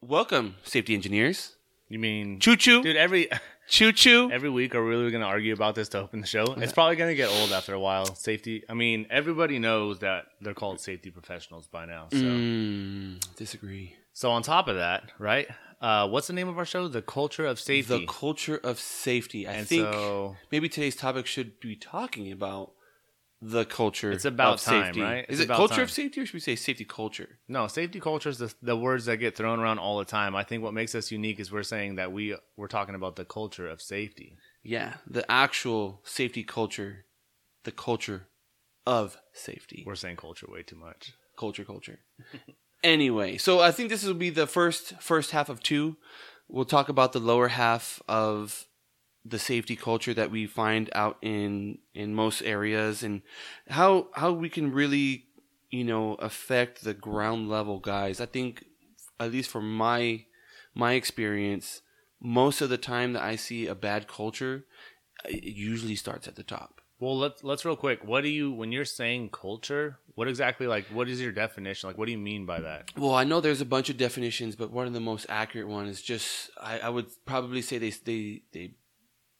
Welcome, safety engineers. You mean, Choo choo, dude? Every choo choo. every week, are we really going to argue about this to open the show? It's probably going to get old after a while. Safety. I mean, everybody knows that they're called safety professionals by now. So, Mm, disagree. so on top of that, right? Uh, what's the name of our show? The culture of safety. The culture of safety. I and think so maybe today's topic should be talking about the culture. It's about time, safety. right? Is It's it culture time. of safety, or should we say safety culture? No, safety culture is the, the words that get thrown around all the time. I think what makes us unique is we're saying that we we're talking about the culture of safety. Yeah, the actual safety culture, the culture of safety. We're saying culture way too much. culture culture anyway so i think this will be the first first half of two we'll talk about the lower half of the safety culture that we find out in in most areas and how how we can really you know affect the ground level guys i think at least from my my experience most of the time that i see a bad culture it usually starts at the top Well, let's let's real quick. What do you when you're saying culture? What exactly like what is your definition? Like what do you mean by that? Well, I know there's a bunch of definitions, but one of the most accurate one is just I, I would probably say they they they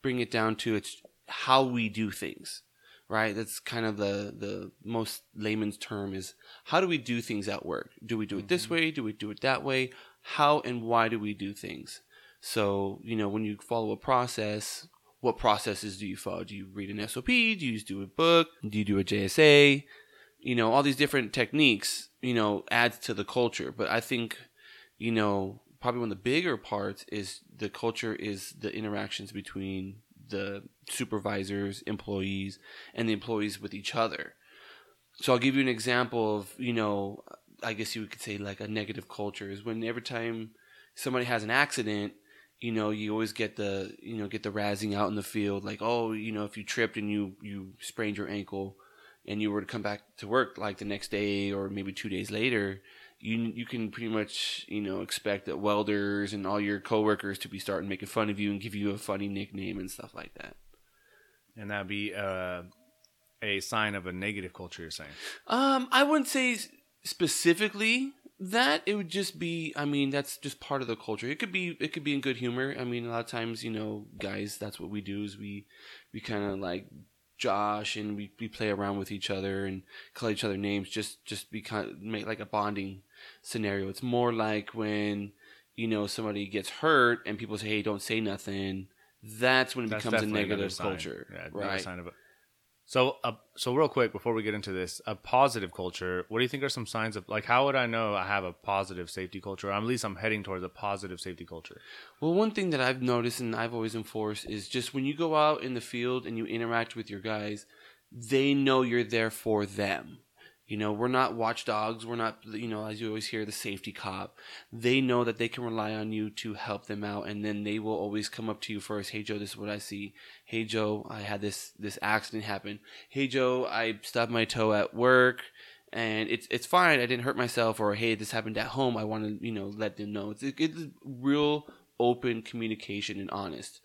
bring it down to it's how we do things, right? That's kind of the the most layman's term is how do we do things at work? Do we do it this mm-hmm. way? Do we do it that way? How and why do we do things? So you know when you follow a process. What processes do you follow? Do you read an SOP? Do you just do a book? Do you do a JSA? you know all these different techniques you know adds to the culture but i think you know probably one of the bigger parts is the culture is the interactions between the supervisors employees and the employees with each other. So i'll give you an example of you know i guess you could say like a negative culture is when every time somebody has an accident you know you always get the you know get the razzing out in the field like oh you know if you tripped and you you sprained your ankle and you were to come back to work like the next day or maybe two days later, you you can pretty much you know expect that welders and all your coworkers to be starting making fun of you and give you a funny nickname and stuff like that. And that'd be uh, a sign of a negative culture. You're saying. Um, I wouldn't say specifically that. It would just be. I mean, that's just part of the culture. It could be. It could be in good humor. I mean, a lot of times, you know, guys, that's what we do. Is we we kind of like Josh and we, we play around with each other and call each other names. Just just be kind of make like a bonding scenario. It's more like when you know somebody gets hurt and people say, "Hey, don't say nothing." That's when it That's becomes a negative culture, Yeah, right? sign of it. So, uh, so real quick before we get into this, a positive culture. What do you think are some signs of like? How would I know I have a positive safety culture? Or at least I'm heading towards a positive safety culture. Well, one thing that I've noticed and I've always enforced is just when you go out in the field and you interact with your guys, they know you're there for them. You know, we're not watchdogs. We're not, you know, as you always hear, the safety cop. They know that they can rely on you to help them out, and then they will always come up to you first. Hey, Joe, this is what I see. Hey, Joe, I had this this accident happen. Hey, Joe, I stubbed my toe at work, and it's it's fine. I didn't hurt myself. Or hey, this happened at home. I want to, you know, let them know. It's it's real open communication and honest.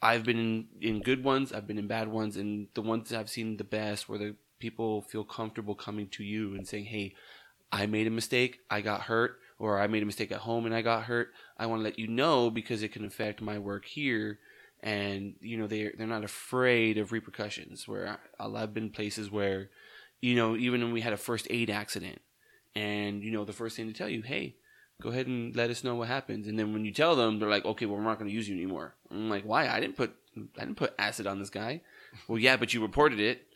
I've been in, in good ones, I've been in bad ones, and the ones that I've seen the best were the people feel comfortable coming to you and saying, "Hey, I made a mistake, I got hurt, or I made a mistake at home and I got hurt. I want to let you know because it can affect my work here." And you know they they're not afraid of repercussions. Where I've been places where, you know, even when we had a first aid accident, and you know the first thing to tell you, "Hey, go ahead and let us know what happens. And then when you tell them, they're like, okay, well, we're not going to use you anymore. I'm like, why? I didn't put, I didn't put acid on this guy. well, yeah, but you reported it.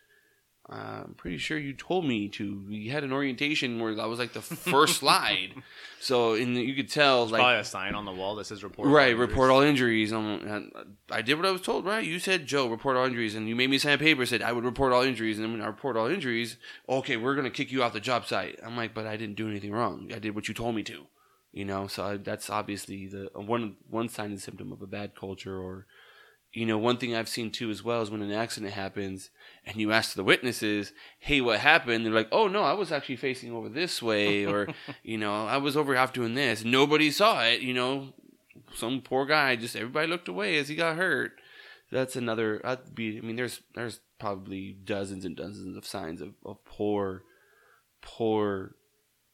Uh, I'm pretty sure you told me to. We had an orientation where I was like the first slide. So, and you could tell, like, Probably a sign on the wall that says report. all right, injuries. report all injuries. Um, I did what I was told, right? You said, Joe, report all injuries. And you made me sign a paper said I would report all injuries. And then when I report all injuries, okay, we're going to kick you off the job site. I'm like, but I didn't do anything wrong. I did what you told me to. You know, so I, that's obviously the one one sign and symptom of a bad culture. Or, you know, one thing I've seen too as well is when an accident happens and you ask the witnesses, "Hey, what happened?" They're like, "Oh no, I was actually facing over this way," or, you know, I was over half doing this. Nobody saw it. You know, some poor guy just everybody looked away as he got hurt. That's another. I'd be. I mean, there's there's probably dozens and dozens of signs of, of poor, poor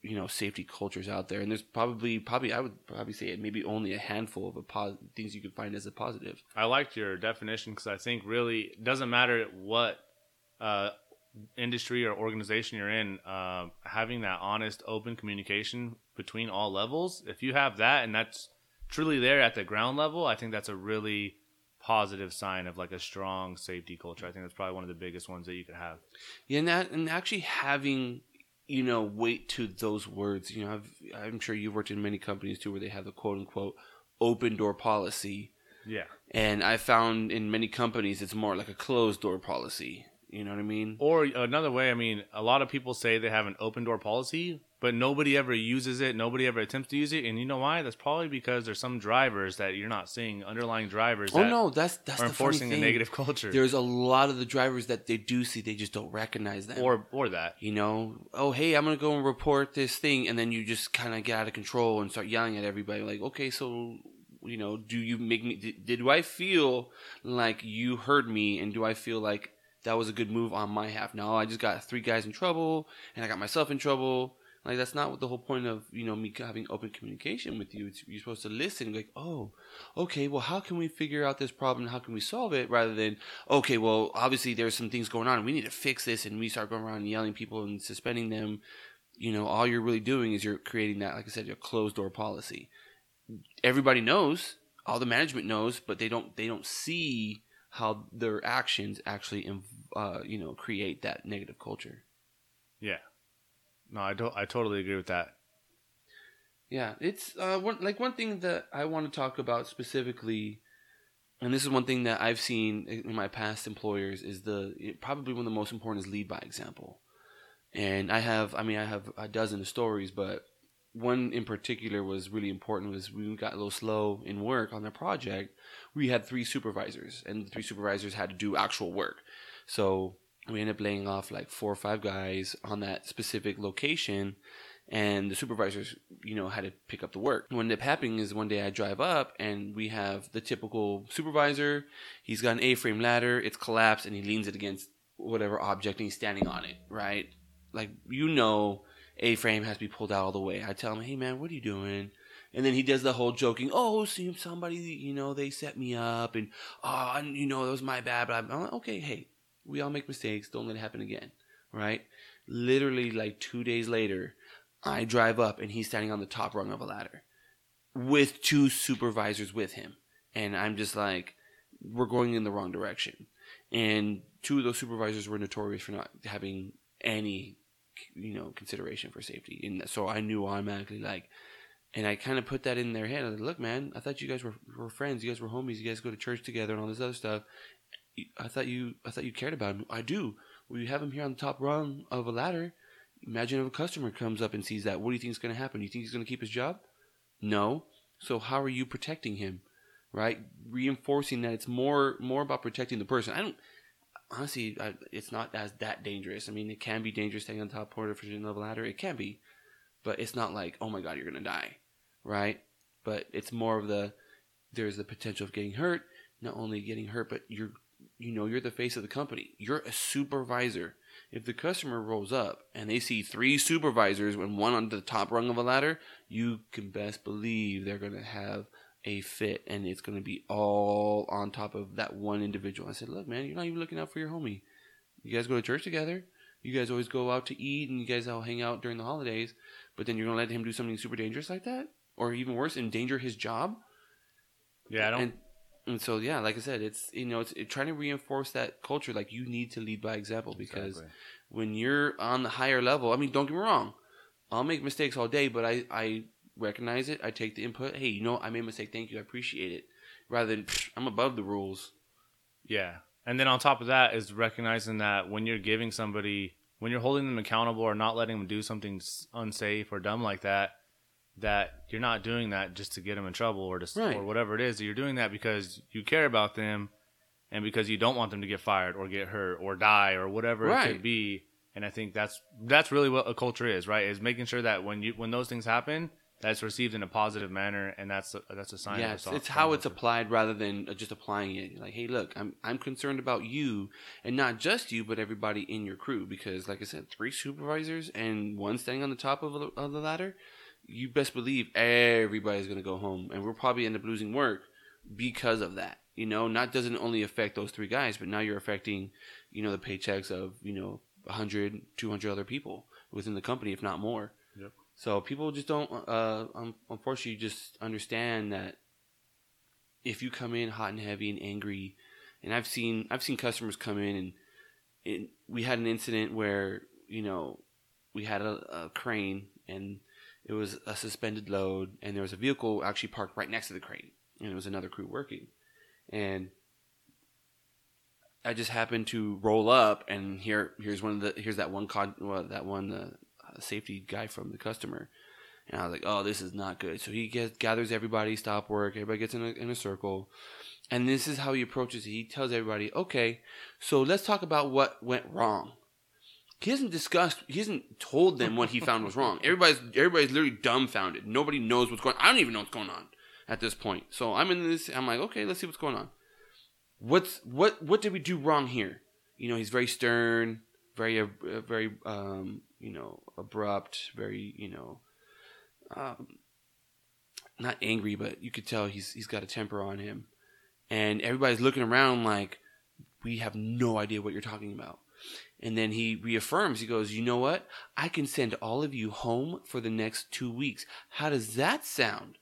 you know safety cultures out there, and there's probably probably I would probably say maybe only a handful of a pos- things you could find as a positive. I liked your definition because I think really it doesn't matter what uh, industry or organization you're in, uh, having that honest, open communication between all levels. If you have that, and that's truly there at the ground level, I think that's a really positive sign of like a strong safety culture. I think that's probably one of the biggest ones that you could have. Yeah, and that and actually having you know weight to those words. You know, I've, I'm sure you've worked in many companies too where they have the quote unquote open door policy. Yeah. And I found in many companies it's more like a closed door policy. You know what I mean? Or another way, I mean, a lot of people say they have an open door policy, but nobody ever uses it. Nobody ever attempts to use it, and you know why? That's probably because there's some drivers that you're not seeing, underlying drivers. Oh that no, that's that's are enforcing a negative culture, There's a lot of the drivers that they do see, they just don't recognize them. or or that. you know, oh hey, I'm gonna go and report this thing, and then you just kind of get out of control and start yelling at everybody. Like, okay, so you know, do you make me? Did, did I feel like you heard me, and do I feel like that was a good move on my half? No, I just got three guys in trouble, and I got myself in trouble. Like that's not what the whole point of you know me having open communication with you. It's, you're supposed to listen. Like, oh, okay, well, how can we figure out this problem? How can we solve it? Rather than, okay, well, obviously there's some things going on. And we need to fix this, and we start going around yelling people and suspending them. You know, all you're really doing is you're creating that, like I said, your closed door policy. Everybody knows, all the management knows, but they don't they don't see how their actions actually, uh, you know, create that negative culture. Yeah. No, I don't. I totally agree with that. Yeah, it's uh, one like one thing that I want to talk about specifically, and this is one thing that I've seen in my past employers is the probably one of the most important is lead by example, and I have I mean I have a dozen of stories, but one in particular was really important was we got a little slow in work on the project. We had three supervisors, and the three supervisors had to do actual work, so we ended up laying off like four or five guys on that specific location and the supervisors, you know, had to pick up the work. What ended up happening is one day I drive up and we have the typical supervisor. He's got an A-frame ladder, it's collapsed, and he leans it against whatever object and he's standing on it, right? Like you know, A-frame has to be pulled out all the way. I tell him, hey man, what are you doing? And then he does the whole joking, oh, see somebody, you know, they set me up, and oh, you know, that was my bad. But I'm like, okay, hey, we all make mistakes. Don't let it happen again, right? Literally, like two days later, I drive up and he's standing on the top rung of a ladder with two supervisors with him. And I'm just like, we're going in the wrong direction. And two of those supervisors were notorious for not having any, you know, consideration for safety. And so I knew automatically, like, and I kind of put that in their head. I was like, look, man, I thought you guys were, were friends. You guys were homies. You guys go to church together and all this other stuff. I thought you, I thought you cared about him. I do. We have him here on the top rung of a ladder. Imagine if a customer comes up and sees that. What do you think is going to happen? You think he's going to keep his job? No. So how are you protecting him? Right? Reinforcing that it's more more about protecting the person. I don't honestly. I, it's not as that dangerous. I mean, it can be dangerous staying on top of a fishing level ladder. It can be, but it's not like oh my god, you're to die, right? But it's more of the there's the potential of getting hurt. Not only getting hurt, but you're you know you're the face of the company. You're a supervisor if the customer rolls up and they see three supervisors and one on the top rung of a ladder, you can best believe they're to have a fit and it's going to be all on top of that one individual. I said, look, man, you're not even looking out for your homie. You guys go to church together. You guys always go out to eat and you guys all hang out during the holidays, but then you're going to let him do something super dangerous like that? Or even worse, endanger his job? Yeah, I don't. And, and so, yeah, like I said, it's, you know, it's it, trying to reinforce that culture. Like, you need to lead by example because Exactly. when you're on the higher level, I mean, don't get me wrong, I'll make mistakes all day, but I, I recognize it. I take the input. Hey, you know, I made a mistake. Thank you. I appreciate it. Rather than I'm above the rules. Yeah. And then on top of that is recognizing that when you're giving somebody, when you're holding them accountable or not letting them do something unsafe or dumb like that, that you're not doing that just to get them in trouble or to, Right. or whatever it is. You're doing that because you care about them and because you don't want them to get fired or get hurt or die or whatever it could be. And I think that's that's really what a culture is, right? Is making sure that when you when those things happen, that's received in a positive manner, and that's a, that's a sign. yeah, a it's, it's how it's applied rather than uh, just applying it. Like, hey, look, I'm I'm concerned about you, and not just you, but everybody in your crew. Because, like I said, three supervisors and one standing on the top of the, of the ladder, you best believe everybody's gonna go home, and we'll probably end up losing work because of that. You know, not doesn't only affect those three guys, but now you're affecting, you know, the paychecks of you know 100, 200 other people within the company, if not more. So people just don't, uh, unfortunately, just understand that if you come in hot and heavy and angry, and I've seen I've seen customers come in and it, we had an incident where you know we had a, a crane and it was a suspended load and there was a vehicle actually parked right next to the crane and it was another crew working. And I just happened to roll up and here here's one of the here's that one con well, that one uh, safety guy from the customer. And I was like oh this is not good. So he gets gathers everybody stop work everybody gets in a, in a circle. And this is how he approaches it. He tells everybody okay so let's talk about what went wrong. He hasn't discussed he hasn't told them what he found was wrong. Everybody's everybody's literally dumbfounded. Nobody knows what's going on. I don't even know what's going on at this point. So I'm in this I'm like okay let's see what's going on. What's what what did we do wrong here? You know he's very stern very uh, very um you know abrupt very you know um not angry but you could tell he's he's got a temper on him. And everybody's looking around like we have no idea what you're talking about. And then he reaffirms he goes you know what? I can send all of you home for the next two weeks. How does that sound?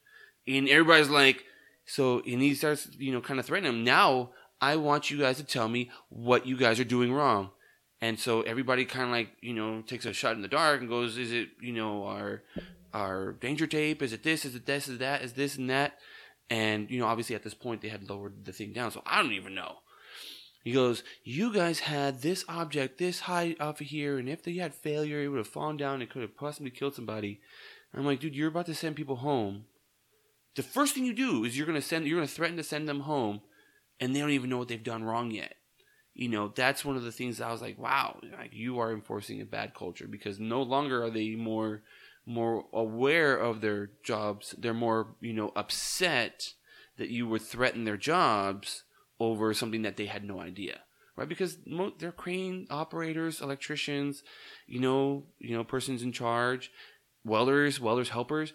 And everybody's like so and he starts you know kind of threatening him. Now i want you guys to tell me what you guys are doing wrong and so everybody kind of like you know takes a shot in the dark and goes is it you know our our danger tape is it this is it this is that is this and that and you know obviously at this point they had lowered the thing down so i don't even know he goes, You guys had this object this high off of here, and if they had failure, it would have fallen down and could have possibly killed somebody. I'm like, dude, you're about to send people home. The first thing you do is you're gonna send you're gonna threaten to send them home, and they don't even know what they've done wrong yet. You know, that's one of the things I was like, wow, like you are enforcing a bad culture because no longer are they more more aware of their jobs. They're more, you know, upset that you would threaten their jobs over something that they had no idea, right? Because they're crane operators, electricians, you know, you know, persons in charge, welders, welders helpers.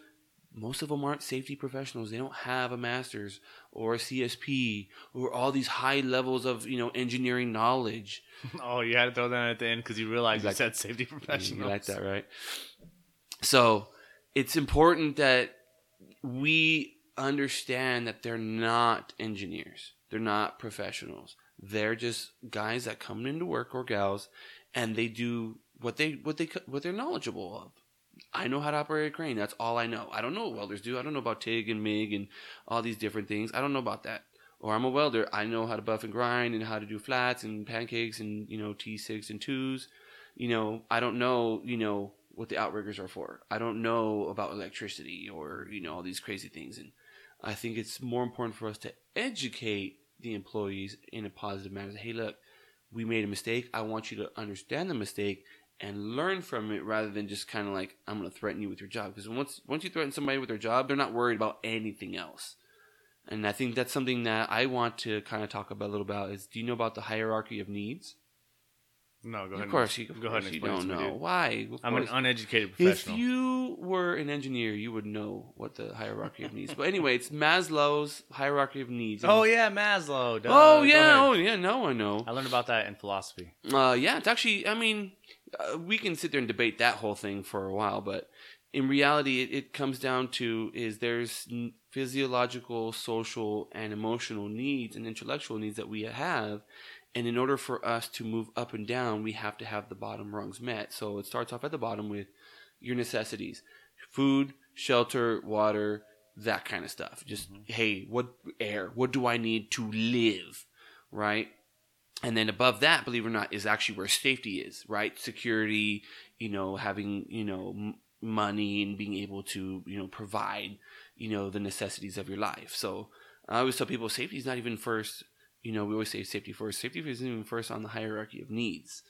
Most of them aren't safety professionals. They don't have a master's or a CSP or all these high levels of you know engineering knowledge. oh, you had to throw that at the end because you realized you Like- said safety professionals. You like that, right? So it's important that we understand that they're not engineers. They're not professionals. They're just guys that come into work or gals, and they do what they what they what they're knowledgeable of. I know how to operate a crane. That's all I know. I don't know what welders do. I don't know about TIG and MIG and all these different things. I don't know about that. Or I'm a welder. I know how to buff and grind and how to do flats and pancakes and you know T6 and twos. You know, I don't know, you know, what the outriggers are for. I don't know about electricity or, you know, all these crazy things. And I think it's more important for us to educate the employees in a positive manner. Hey, look, we made a mistake. I want you to understand the mistake and learn from it rather than just kind of like, I'm going to threaten you with your job. Because once, once you threaten somebody with their job, they're not worried about anything else. And I think that's something that I want to kind of talk about a little about is do you know about the hierarchy of needs? No, go ahead. Of course, you, of go course ahead and you explain it don't know. dude. Why? I'm an uneducated uneducated If you were an engineer, you would know what the hierarchy of needs. But anyway, it's Maslow's hierarchy of needs. oh yeah, Maslow. duh. Oh yeah. Oh yeah. No, I know. I learned about that in philosophy. Uh, yeah, it's actually. I mean, uh, we can sit there and debate that whole thing for a while, but in reality, it, it comes down to is there's physiological, social, and emotional needs and intellectual needs that we have, and in order for us to move up and down, we have to have the bottom rungs met. So it starts off at the bottom with your necessities: food, shelter, water, that kind of stuff. Just hey, what air? What do I need to live? Right? And then above that, believe it or not, is actually where safety is, right? Security, you know, having, you know, m- money and being able to, you know, provide, you know, the necessities of your life. So I always tell people safety is not even first, you know, we always say safety first. Safety isn't even first on the hierarchy of needs.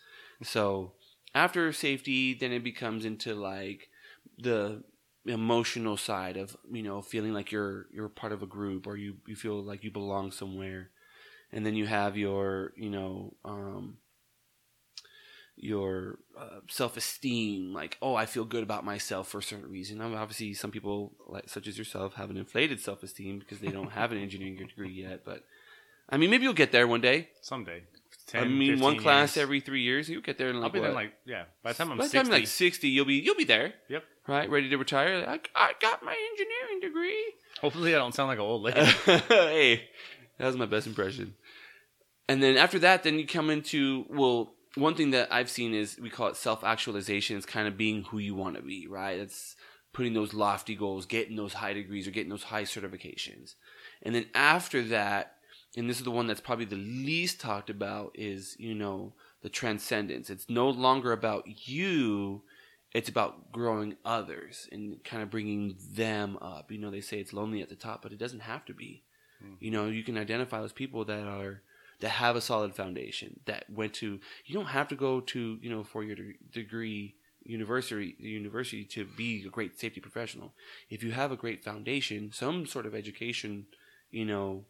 So after safety, then it becomes into like the emotional side of you know feeling like you're you're part of a group or you you feel like you belong somewhere and then you have your you know um, your uh, self-esteem like oh i feel good about myself for a certain reason I obviously some people like such as yourself have an inflated self-esteem because they don't have an engineering degree yet but i mean maybe you'll get there one day Someday. i 10, mean one 15 class years. every three years you'll get there in like I'll be there like yeah. By the time I'm by the 60, time like 60 you'll be you'll be there Yep. right ready to retire like i got my engineering degree hopefully I don't sound like an old lady. hey, that was my best impression. And then after that, then you come into well, one thing that I've seen is we call it self actualization. It's kind of being who you want to be, right? That's putting those lofty goals, getting those high degrees, or getting those high certifications. And then after that, and this is the one that's probably the least talked about, is you know the transcendence. It's no longer about you. It's about growing others and kind of bringing them up. You know, they say it's lonely at the top, but it doesn't have to be. Mm-hmm. You know, you can identify those people that are that have a solid foundation that went to. You don't have to go to you know four year de- degree university university to be a great safety professional. If you have a great foundation, some sort of education, you know,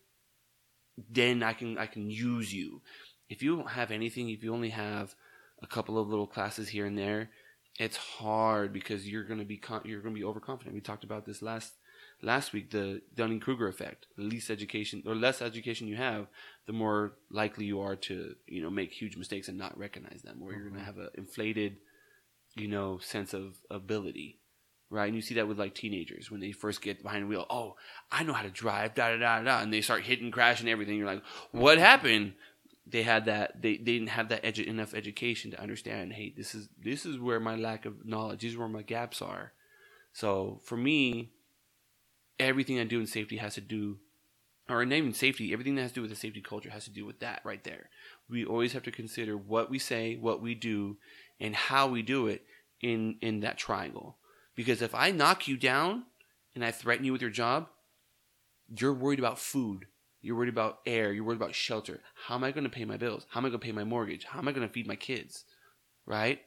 then I can I can use you. If you don't have anything, if you only have a couple of little classes here and there, it's hard because you're gonna be con- you're gonna be overconfident. We talked about this last last week, the Dunning Kruger effect. The least education or less education you have, the more likely you are to you know make huge mistakes and not recognize them, or you're gonna mm-hmm. have an inflated, you know, sense of ability. Right, and you see that with like teenagers when they first get behind the wheel. Oh, I know how to drive, da da da da, and they start hitting, crashing, everything. You're like, what happened? they had that they, they didn't have that edu- enough education to understand hey this is this is where my lack of knowledge these are where my gaps are so for me everything i do in safety has to do or not even safety everything that has to do with the safety culture has to do with that right there we always have to consider what we say what we do and how we do it in in that triangle because if i knock you down and i threaten you with your job you're worried about food you're worried about air. You're worried about shelter. How am I going to pay my bills? How am I going to pay my mortgage? How am I going to feed my kids? Right?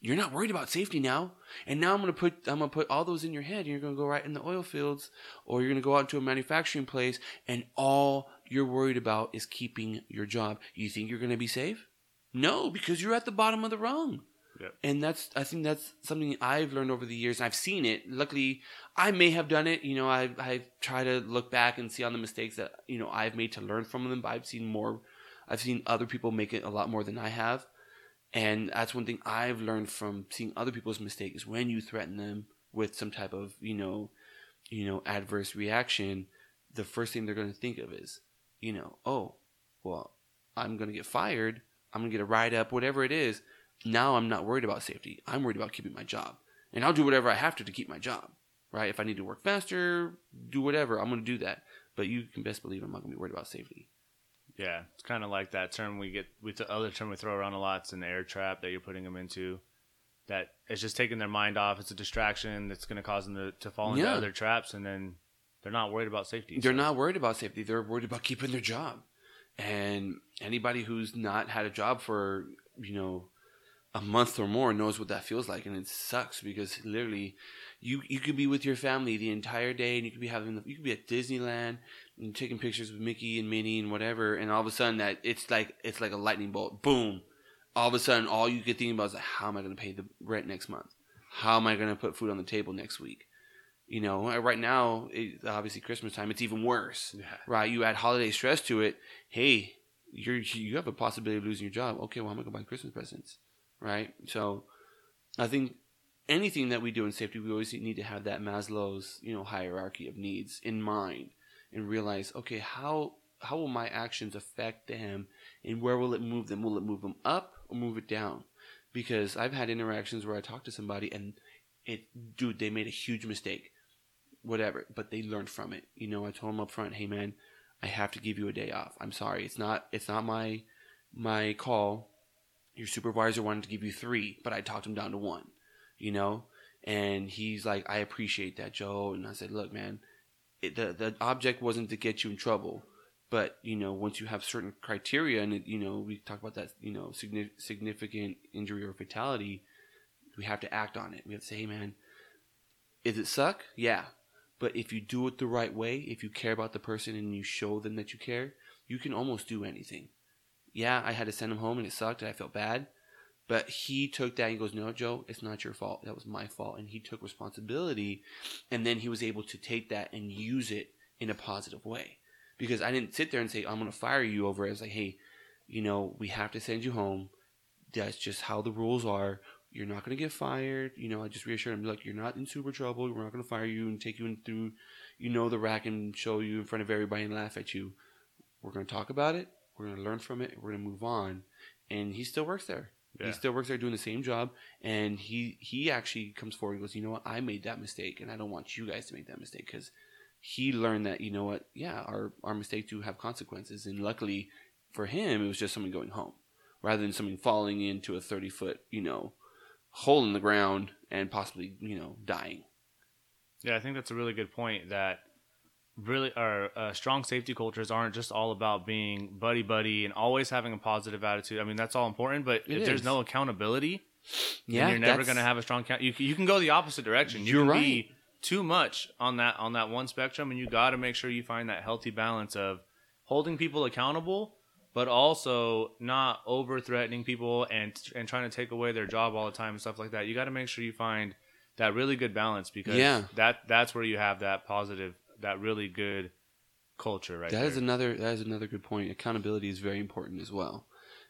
You're not worried about safety now. And now I'm going to put I'm to put all those in your head. And you're going to go right in the oil fields or you're going to go out into a manufacturing place and all you're worried about is keeping your job. You think you're going to be safe? No, because you're at the bottom of the rung. Yep. And that's I think that's something I've learned over the years. And I've seen it. Luckily, I may have done it. You know, I I try to look back and see on the mistakes that you know I've made to learn from them. But I've seen more. I've seen other people make it a lot more than I have. And that's one thing I've learned from seeing other people's mistakes. When you threaten them with some type of you know, you know, adverse reaction, the first thing they're going to think of is, you know, oh, well, I'm going to get fired. I'm going to get a write up, whatever it is. Now I'm not worried about safety. I'm worried about keeping my job. And I'll do whatever I have to to keep my job, right? If I need to work faster, do whatever, I'm going to do that. But you can best believe I'm not going to be worried about safety. Yeah, it's kind of like that term we get. We the other term we throw around a lot. It's an error trap that you're putting them into. That it's just taking their mind off. It's a distraction that's going to cause them to, to fall into Yeah. other traps, and then they're not worried about safety. They're So- not worried about safety. They're worried about keeping their job. And anybody who's not had a job for, you know, a month or more knows what that feels like and it sucks because literally you you could be with your family the entire day and you could be having you could be at Disneyland and taking pictures with Mickey and Minnie and whatever and all of a sudden that it's like it's like a lightning bolt boom all of a sudden all you could think about is like how am I going to pay the rent next month how am I going to put food on the table next week you know right now it, obviously Christmas time it's even worse Yeah. right? You add holiday stress to it. Hey, you're you have a possibility of losing your job. Okay, well, I'm gonna go buy Christmas presents, right? So, I think anything that we do in safety, we always need to have that Maslow's you know hierarchy of needs in mind and realize, okay, how how will my actions affect them, and where will it move them? Will it move them up or move it down? Because I've had interactions where I talk to somebody and it, dude, they made a huge mistake whatever, but they learned from it. You know, I told them up front, hey man, I have to give you a day off. I'm sorry, it's not it's not my my call. Your supervisor wanted to give you three, but I talked him down to one. You know, and he's like, I appreciate that, Joe. And I said, look, man, it, the the object wasn't to get you in trouble. But you know, once you have certain criteria, and it, you know, we talk about that, you know, significant injury or fatality, we have to act on it. We have to say, hey, man, Does it suck? Yeah. But if you do it the right way, if you care about the person and you show them that you care, you can almost do anything. Yeah, I had to send him home and it sucked and I felt bad. But he took that and he goes, No, Joe, it's not your fault. That was my fault. And he took responsibility. And then he was able to take that and use it in a positive way. Because I didn't sit there and say, I'm going to fire you over it. I was like, Hey, you know, we have to send you home. That's just how the rules are. You're not going to get fired. You know, I just reassured him, look, you're not in super trouble. We're not going to fire you and take you in through, you know, the rack and show you in front of everybody and laugh at you. We're going to talk about it. We're going to learn from it. We're going to move on. And he still works there. Yeah. He still works there doing the same job. And he, he actually comes forward and goes, you know what? I made that mistake and I don't want you guys to make that mistake because he learned that, you know what? Yeah, our, our mistakes do have consequences. And luckily for him, it was just someone going home rather than someone falling into a 30 foot, you know, hole in the ground and possibly, you know, dying. Yeah, I think that's a really good point. That really our uh, strong safety cultures aren't just all about being buddy buddy and always having a positive attitude. I mean, that's all important, but It if there's no accountability, Yeah, then you're never going to have a strong. Count. You can- you can go the opposite direction. You You're can right. be too much on that on that one spectrum, and you got to make sure you find that healthy balance of holding people accountable, but also not over threatening people and and trying to take away their job all the time and stuff like that. You got to make sure you find that really good balance because Yeah. that that's where you have that positive, that really good culture right That there. is another that is another good point. Accountability is very important as well,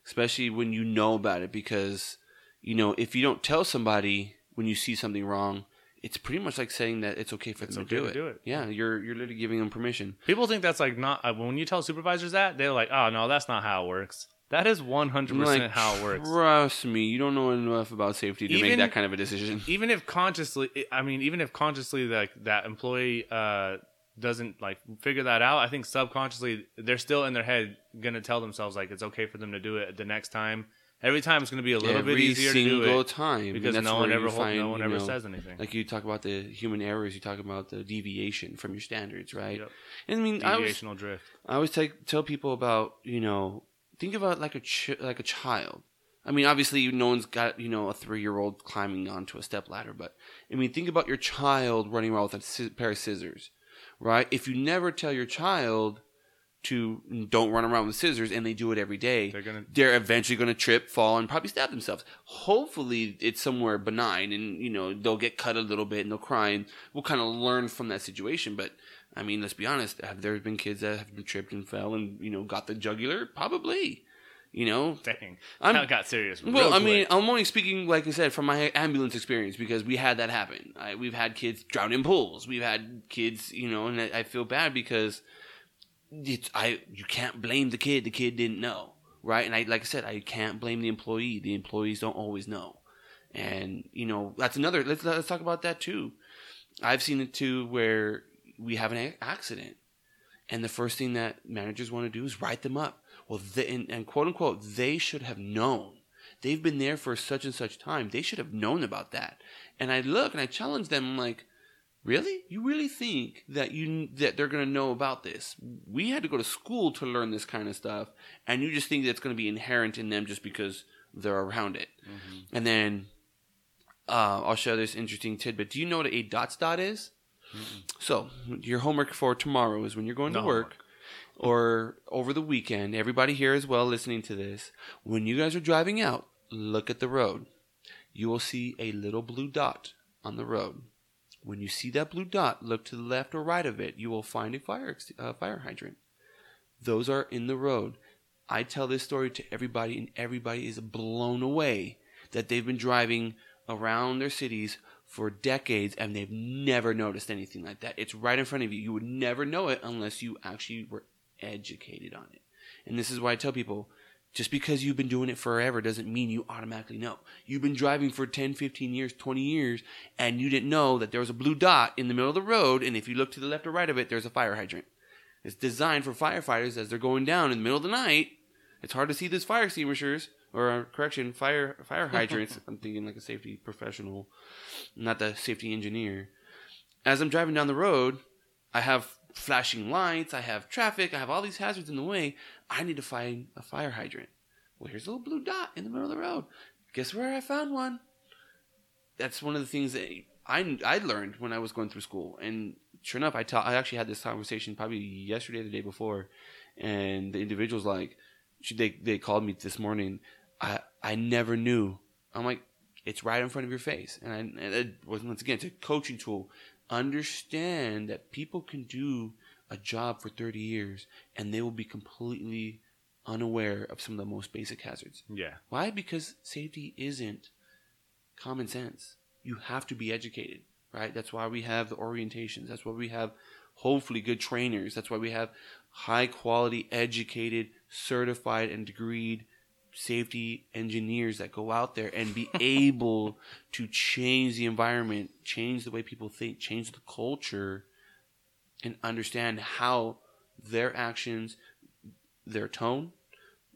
especially when you know about it. Because you know if you don't tell somebody when you see something wrong, it's pretty much like saying that it's okay for It's them okay to do to it. do it. Yeah, you're you're literally giving them permission. People think that's like not uh, when you tell supervisors that they're like, oh no, that's not how it works. That is 100 percent like, how it works. Trust me, you don't know enough about safety to make that kind of a decision. even if consciously i mean even if consciously like that employee uh doesn't like figure that out i think subconsciously they're still in their head gonna tell themselves like it's okay for them to do it the next time every time it's gonna be a little Every bit easier to do single it time because that's no one ever find, no one ever know, says anything Like you talk about the human errors, you talk about the deviation from your standards, right? Yep. And I mean, I was deviational drift I always tell tell people about you know think about like a ch- like a child. I mean, obviously, no one's got you know a three year old climbing onto a step ladder, but I mean, think about your child running around with a pair of scissors, right? If you never tell your child to don't run around with scissors, and they do it every day, they're gonna they're eventually going to trip, fall, and probably stab themselves. Hopefully, it's somewhere benign, and you know they'll get cut a little bit and they'll cry, and we'll kind of learn from that situation. But I mean, let's be honest: have there been kids that have been tripped and fell and you know got the jugular? Probably. You know, dang I'm- that got serious well, I mean, quick. I'm only speaking, like I said, from my ambulance experience because we had that happen. I, we've had kids drown in pools. We've had kids, you know, and I, I feel bad because it's I you can't blame the kid. The kid didn't know, right? And I, like I said, I can't blame the employee. The employees don't always know, and you know that's another. Let's let's talk about that too. I've seen it too where we have an accident, and the first thing that managers want to do is write them up. Well, they, and, and quote unquote, they should have known. They've been there for such and such time. They should have known about that. And I look and I challenge them. I'm like, really? You really think that you that they're gonna know about this? We had to go to school to learn this kind of stuff, and you just think that's gonna be inherent in them just because they're around it. Mm-hmm. And then uh, I'll share this interesting tidbit. Do you know what a dots dot is? So your homework for tomorrow is when you're going No to work or over the weekend. Everybody here as well listening to this. When you guys are driving out, look at the road. You will see a little blue dot on the road. When you see that blue dot, look to the left or right of it. You will find a fire ex- uh, fire hydrant. Those are in the road. I tell this story to everybody, and everybody is blown away that they've been driving around their cities for decades and they've never noticed anything like that. It's right in front of you. You would never know it unless you actually were educated on it. And this is why I tell people just because you've been doing it forever doesn't mean you automatically know. You've been driving for 10, 15 years, 20 years, and you didn't know that there was a blue dot in the middle of the road, and if you look to the left or right of it, there's a fire hydrant. It's designed for firefighters as they're going down in the middle of the night. It's hard to see those fire extinguishers, or uh, correction, fire fire hydrants. I'm thinking like a safety professional, not the safety engineer. As I'm driving down the road, I have flashing lights, I have traffic, I have all these hazards in the way. I need to find a fire hydrant. Well, here's a little blue dot in the middle of the road. Guess where I found one? That's one of the things that I I learned when I was going through school, and sure enough, I ta- I actually had this conversation probably yesterday, or the day before, and the individual's like, she, they they called me this morning. I I never knew. I'm like, it's right in front of your face, and, I, and it was once again it's a coaching tool. Understand that people can do a job for 30 years, and they will be completely unaware of some of the most basic hazards. Yeah. Why? Because safety isn't common sense. You have to be educated, right? That's why we have the orientations. That's why we have hopefully good trainers. That's why we have high quality, educated, certified, and degreed safety engineers that go out there and be able to change the environment, change the way people think, change the culture, and understand how their actions, their tone,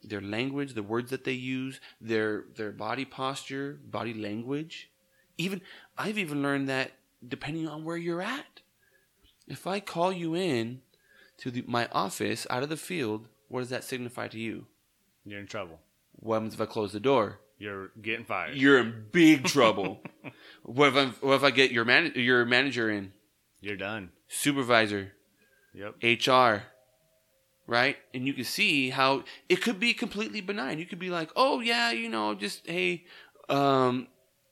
their language, the words that they use, their their body posture, body language. Even I've even learned that depending on where you're at. If I call you in to the, my office out of the field, what does that signify to you? You're in trouble. What happens if I close the door? You're getting fired. You're in big trouble. what if I what if I get your man your manager in, You're done. supervisor, Yep. HR, right? And you can see how it could be completely benign. You could be like, oh yeah, you know, just hey, um,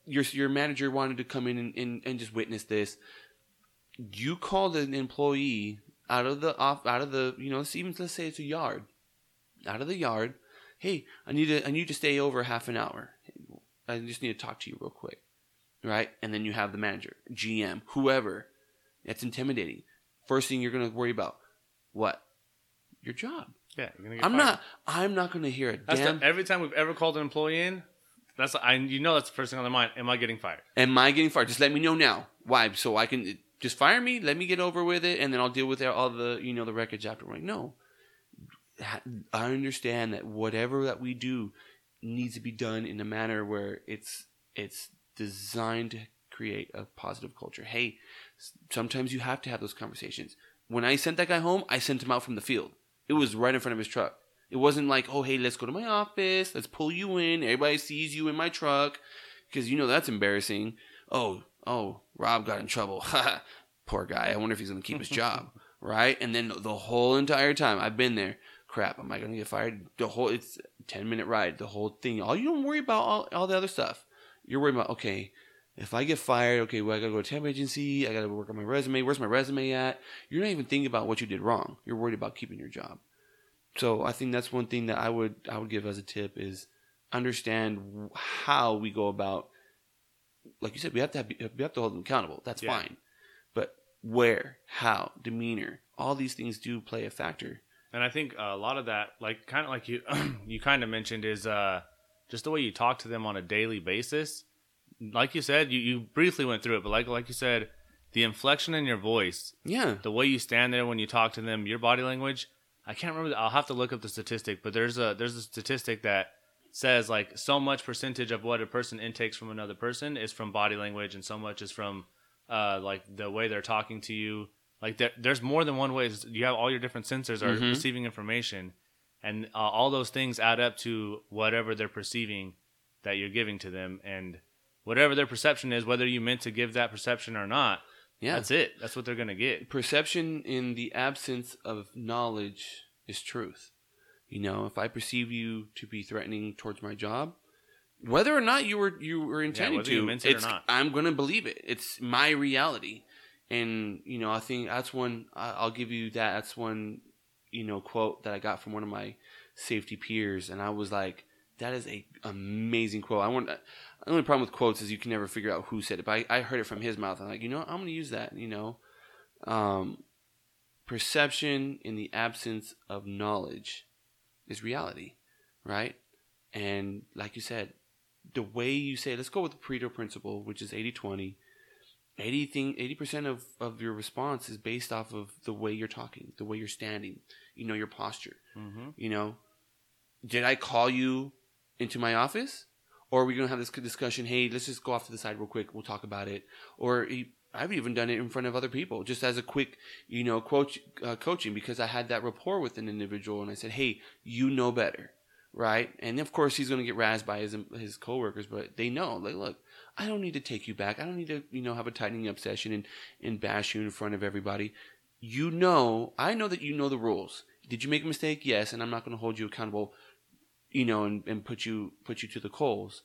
your your manager wanted to come in and, and, and just witness this. You called an employee out of the off out of the you know let's even let's say it's a yard, out of the yard. Hey, I need to I need to stay over half an hour. I just need to talk to you real quick, right? And then you have the manager, GM, whoever. That's intimidating. First thing you're gonna worry about, what? Your job. Yeah. You're gonna get I'm fired. not. I'm not gonna hear a That's damn. the, every time we've ever called an employee in. That's I. You know that's the first thing on their mind. Am I getting fired? Am I getting fired? Just let me know now. Why? So I can just fire me. Let me get over with it, and then I'll deal with all the you know the wreckage after. Like no, I understand that whatever that we do needs to be done in a manner where it's it's designed to create a positive culture. Hey, sometimes you have to have those conversations. When I sent that guy home, I sent him out from the field. It was right in front of his truck. It wasn't like, oh, hey, let's go to my office. Let's pull you in. Everybody sees you in my truck. Because you know that's embarrassing. Oh, oh, Rob got in trouble. Poor guy. I wonder if he's going to keep his job. Right? And then the whole entire time I've been there. Crap, am I going to get fired? The whole, it's a 10 minute ride. The whole thing. All you don't worry about all, all the other stuff. You're worried about, okay, if I get fired, okay, well, I gotta go to temp agency. I gotta work on my resume. Where's my resume at? You're not even thinking about what you did wrong. You're worried about keeping your job. So I think that's one thing that I would I would give as a tip is understand how we go about. Like you said, we have to have, we have to hold them accountable. That's Yeah. fine, but where, how, demeanor, all these things do play a factor. And I think a lot of that, like kind of like you, you kind of mentioned, is uh, just the way you talk to them on a daily basis. Like you said, you, you briefly went through it, but like like you said, the inflection in your voice, Yeah, the way you stand there when you talk to them, your body language. I can't remember. I'll have to look up the statistic, but there's a there's a statistic that says like so much percentage of what a person intakes from another person is from body language, and so much is from uh, like the way they're talking to you. Like there, there's more than one way. You have all your different sensors are Mhm. receiving information, and uh, all those things add up to whatever they're perceiving that you're giving to them, and whatever their perception is, whether you meant to give that perception or not. yeah. That's it. That's what they're gonna get. perception in the absence of knowledge is truth. You know, if I perceive you to be threatening towards my job, whether or not you were you were intending whether to, it or it's, not. I'm going to believe it. It's my reality, and you know, I think that's one. I'll give you that. That's one, you know, quote that I got from one of my safety peers, and I was like, "That is a amazing quote." I want. The only problem with quotes is you can never figure out who said it, but I, I heard it from his mouth. I'm like, you know, what? I'm to use that. You know, um, perception in the absence of knowledge is reality, right? And like you said, the way you say, let's go with the Pareto principle, which is 80 20. 80 thing, 80% of, of your response is based off of the way you're talking, the way you're standing, you know, your posture. Mm-hmm. You know, did I call you into my office? Or are we going to have this discussion? Hey, let's just go off to the side real quick. We'll talk about it. Or i've even done it in front of other people, just as a quick, you know, coach, uh, coaching because I had that rapport with an individual and I said, hey, you know better, right? And of course, he's going to get razzed by his his coworkers, but they know, like, look, I don't need to take you back. I don't need to, you know, have a tightening up session and, and bash you in front of everybody. You know, I know that you know the rules. Did you make a mistake? Yes, and I'm not going to hold you accountable, you know, and, and put you put you to the coals.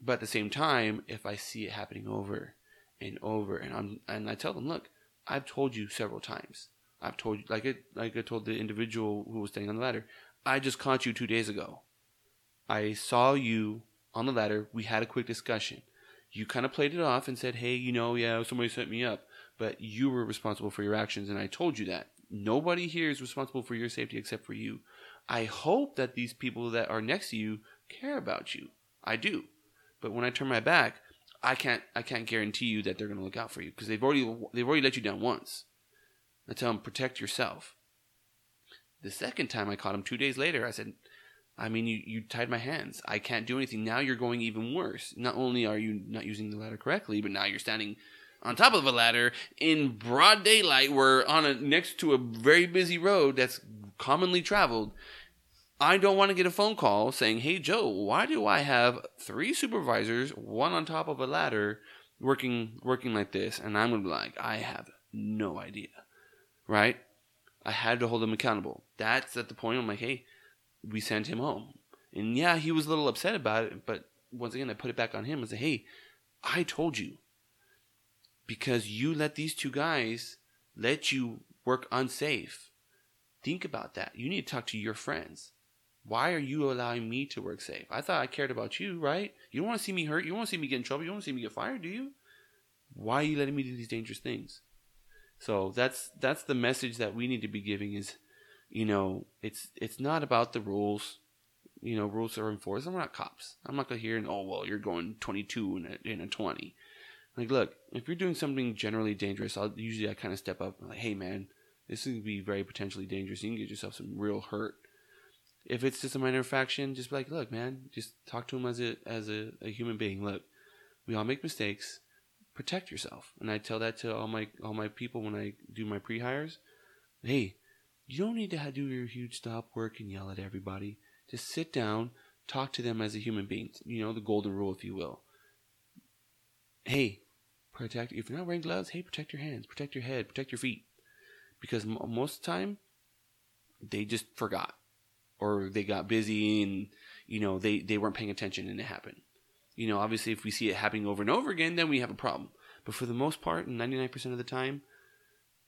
But at the same time, if I see it happening over and over, and I'm and I tell them, look, I've told you several times. I've told you, like it, like I told the individual who was standing on the ladder. I just caught you two days ago. I saw you on the ladder. We had a quick discussion. You kind of played it off and said, "Hey, you know, yeah, somebody set me up," but you were responsible for your actions, and I told you that. Nobody here is responsible for your safety except for you. I hope that these people that are next to you care about you. I do. But when I turn my back, I can't I can't guarantee you that they're going to look out for you because they've already they've already let you down once. I tell them protect yourself. The second time I caught him 2 days later, I said, I mean, you, you tied my hands. I can't do anything. Now you're going even worse. Not only are you not using the ladder correctly, but now you're standing on top of a ladder in broad daylight. We're on a next to a very busy road that's commonly traveled. I don't want to get a phone call saying, "Hey Joe, why do I have three supervisors, one on top of a ladder, working working like this?" And I'm gonna be like, "I have no idea." Right? I had to hold them accountable. That's at the point I'm like, "Hey, we sent him home." And yeah, he was a little upset about it, but once again, I put it back on him and say, "Hey, I told you because you let these two guys let you work unsafe. Think about that. You need to talk to your friends. Why are you allowing me to work safe? I thought I cared about you, right? You don't want to see me hurt. You don't want to see me get in trouble. You don't want to see me get fired, do you? Why are you letting me do these dangerous things? So that's that's the message that we need to be giving is, you know, it's it's not about the rules. You know, rules are enforced. I'm not cops. I'm not gonna hear and oh well, you're going 22 in a, in a 20. Like, look, if you're doing something generally dangerous, I'll usually I kind of step up. I'm like, hey man, this is gonna be very potentially dangerous. You can get yourself some real hurt. If it's just a minor infraction, just be like, look, man, just talk to him as a as a, a human being. Look, we all make mistakes. Protect yourself, and I tell that to all my all my people when I do my pre hires. Hey, you don't need to do your huge stop work and yell at everybody. Just sit down, talk to them as a human being. You know the golden rule, if you will. Hey, protect. If you're not wearing gloves, hey, protect your hands, protect your head, protect your feet, because m- most of the time they just forgot or they got busy and you know they they weren't paying attention and it happened. You know, obviously, if we see it happening over and over again, then we have a problem. But for the most part, 99% of the time,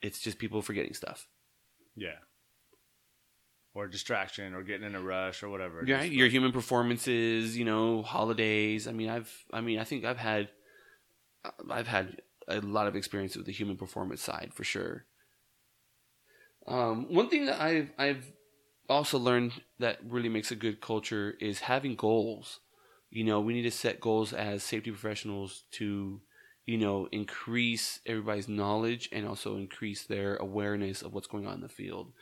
it's just people forgetting stuff. Yeah. Or distraction, or getting in a rush, or whatever. Yeah, your human performances, you know, holidays. I mean, I've, I mean, I think I've had, I've had a lot of experience with the human performance side for sure. Um, one thing that I've, I've also learned that really makes a good culture is having goals. You know, we need to set goals as safety professionals to, you know, increase everybody's knowledge and also increase their awareness of what's going on in the field.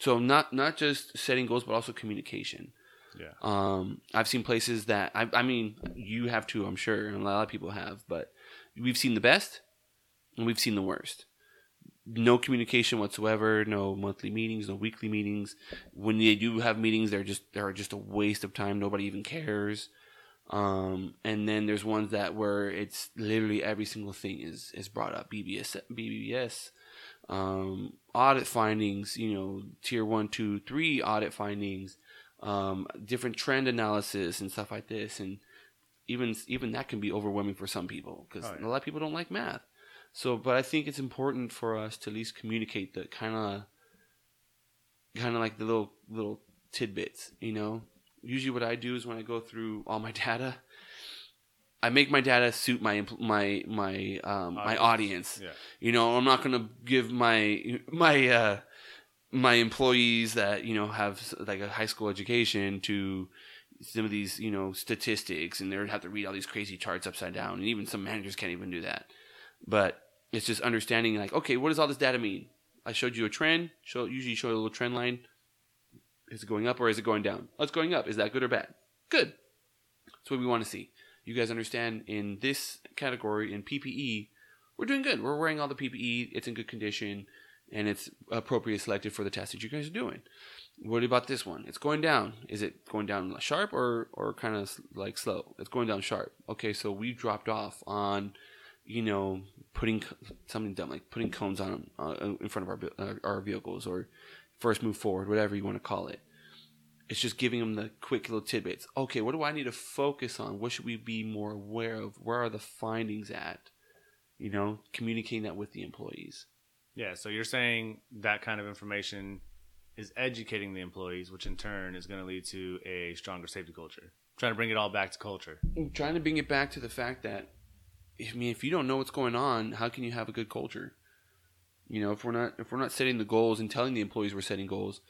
So not not just setting goals, but also communication. Yeah. Um, I've seen places that I, I mean, you have too, I'm sure, and a lot of people have, but we've seen the best and we've seen the worst no communication whatsoever, no monthly meetings, no weekly meetings. When they do have meetings, they're just they're just a waste of time. Nobody even cares. Um, and then there's ones that where it's literally every single thing is is brought up. BBS, BBS, um, audit findings. You know, tier one, two, three audit findings. Um, different trend analysis and stuff like this, and even even that can be overwhelming for some people because oh, yeah. a lot of people don't like math. So, but I think it's important for us to at least communicate the kind of, kind of like the little little tidbits. You know, usually what I do is when I go through all my data, I make my data suit my my my um, audience. my audience. Yeah. You know, I'm not gonna give my my uh, my employees that you know have like a high school education to some of these you know statistics, and they would have to read all these crazy charts upside down, and even some managers can't even do that. But it's just understanding like, okay, what does all this data mean? I showed you a trend. Show usually show a little trend line. Is it going up or is it going down? Oh, it's going up. Is that good or bad? Good. That's what we want to see. You guys understand in this category in PPE, we're doing good. We're wearing all the PPE. It's in good condition. and it's appropriately selected for the task that you guys are doing. What about this one? It's going down. Is it going down sharp or or kind of like slow? It's going down sharp. Okay, so we dropped off on, you know, putting something dumb like putting cones on uh, in front of our uh, our vehicles or first move forward, whatever you want to call it. It's just giving them the quick little tidbits. Okay, what do I need to focus on? What should we be more aware of? Where are the findings at? You know, communicating that with the employees. Yeah, so you're saying that kind of information is educating the employees, which in turn is going to lead to a stronger safety culture. trying to bring it all back to culture. I'm trying to bring it back to the fact that, I mean, if you don't know what's going on, how can you have a good culture? You know, if we're not if we're not setting the goals and telling the employees we're setting goals,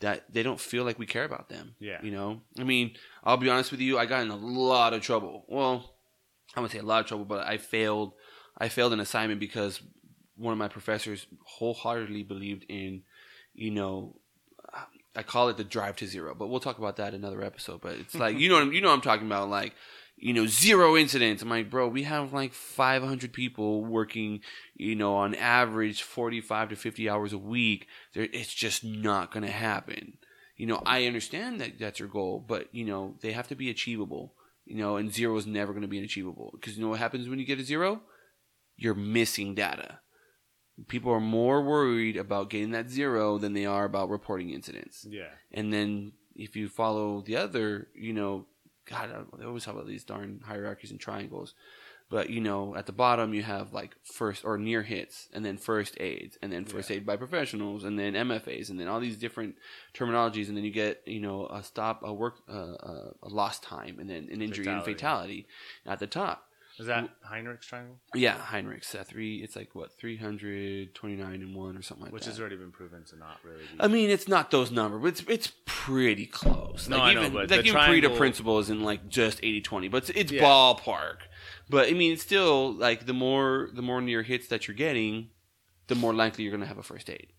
that they don't feel like we care about them. Yeah. You know, I mean, I'll be honest with you, I got in a lot of trouble. Well, I would say a lot of trouble, but I failed. I failed an assignment because one of my professors wholeheartedly believed in, you know, I call it the drive to zero, but we'll talk about that another episode. But it's like you know you know what I'm talking about, like you know zero incidents. I'm like, bro, we have like 500 people working, you know, on average 45 to 50 hours a week. There, it's just not gonna happen. You know, I understand that that's your goal, but you know they have to be achievable. You know, and zero is never going to be achievable because you know what happens when you get a zero? You're missing data people are more worried about getting that zero than they are about reporting incidents. Yeah. And then if you follow the other, you know, God, they always talk about these darn hierarchies and triangles. But you know, at the bottom you have like first or near hits, and then first aids, and then first yeah. aid by professionals, and then MFAs, and then all these different terminologies, and then you get you know a stop, a work, uh, a lost time, and then an injury fatality. and fatality at the top. Is that Heinrich's triangle? Yeah, Heinrich's. Uh, three. It's like what three hundred twenty nine and one or something like Which that. Which has already been proven to not really. Be. I mean, it's not those numbers, but it's it's pretty close. No, like I even, know, but like the even triangle... Pareto principle isn't like just 80-20, but it's, it's Yeah. ballpark. But I mean, it's still like the more the more near hits that you're getting, the more likely you're going to have a first aid.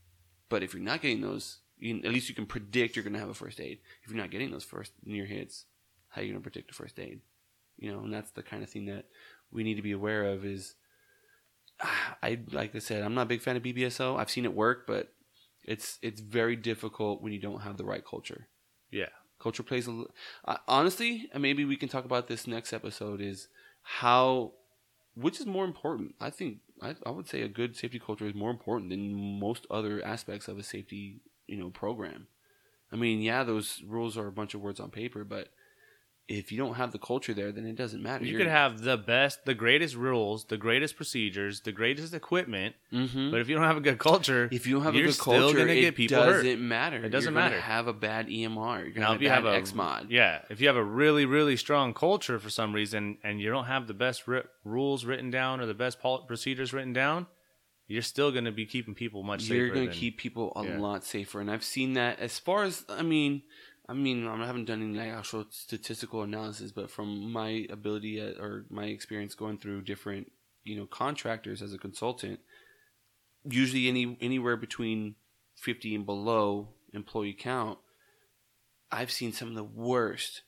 But if you're not getting those, you, at least you can predict you're going to have a first aid. If you're not getting those first near hits, how are you going to predict a first aid? You know, and that's the kind of thing that we need to be aware of is I like I said, I'm not a big fan of BBSO. I've seen it work, but it's it's very difficult when you don't have the right culture. Yeah. Culture plays a uh, honestly, and maybe we can talk about this next episode is how which is more important. I think I, I would say a good safety culture is more important than most other aspects of a safety, you know, program. I mean, yeah, those rules are a bunch of words on paper, but if you don't have the culture there, then it doesn't matter. You You're- could have the best, the greatest rules, the greatest procedures, the greatest equipment, Mhm. but if you don't have a good culture, If you don't have a good culture, it get people doesn't hurt. matter. It doesn't You're matter. Have a bad EMR. You're Now, have if you a have a X mod. yeah, if you have a really really strong culture for some reason and you don't have the best ri- rules written down or the best pol- procedures written down, you're still going to be keeping people much safer. You're gonna keep people a yeah. lot safer, and I've seen that. As far as I mean, I mean, I haven't done any like actual statistical analysis, but from my ability at, or my experience going through different, you know, contractors as a consultant, usually any anywhere between fifty and below employee count, I've seen some of the worst.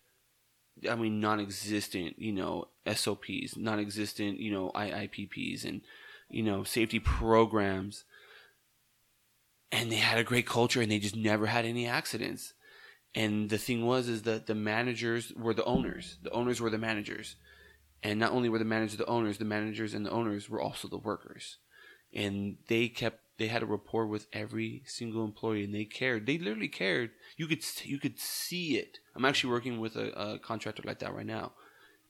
I mean, non-existent, you know, SOPs, non-existent, you know, IIPPs, and you know, safety programs. And they had a great culture, and they just never had any accidents. And the thing was, is that the managers were the owners. The owners were the managers, and not only were the managers the owners, the managers and the owners were also the workers. And they kept they had a rapport with every single employee, and they cared. They literally cared. You could you could see it. I'm actually working with a, a contractor like that right now.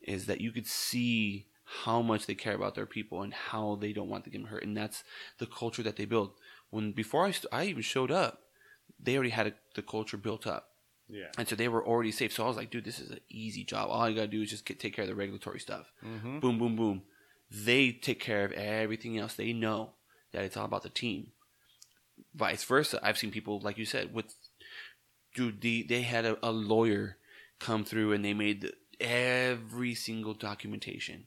Is that you could see how much they care about their people and how they don't want to get hurt, and that's the culture that they build. When before I st- I even showed up, they already had a, the culture built up. Yeah. And so they were already safe. So I was like, dude, this is an easy job. All you got to do is just get, take care of the regulatory stuff. Mm-hmm. Boom, boom, boom. They take care of everything else. They know that it's all about the team. Vice versa. I've seen people, like you said, with, dude, the, they had a, a lawyer come through and they made the, every single documentation.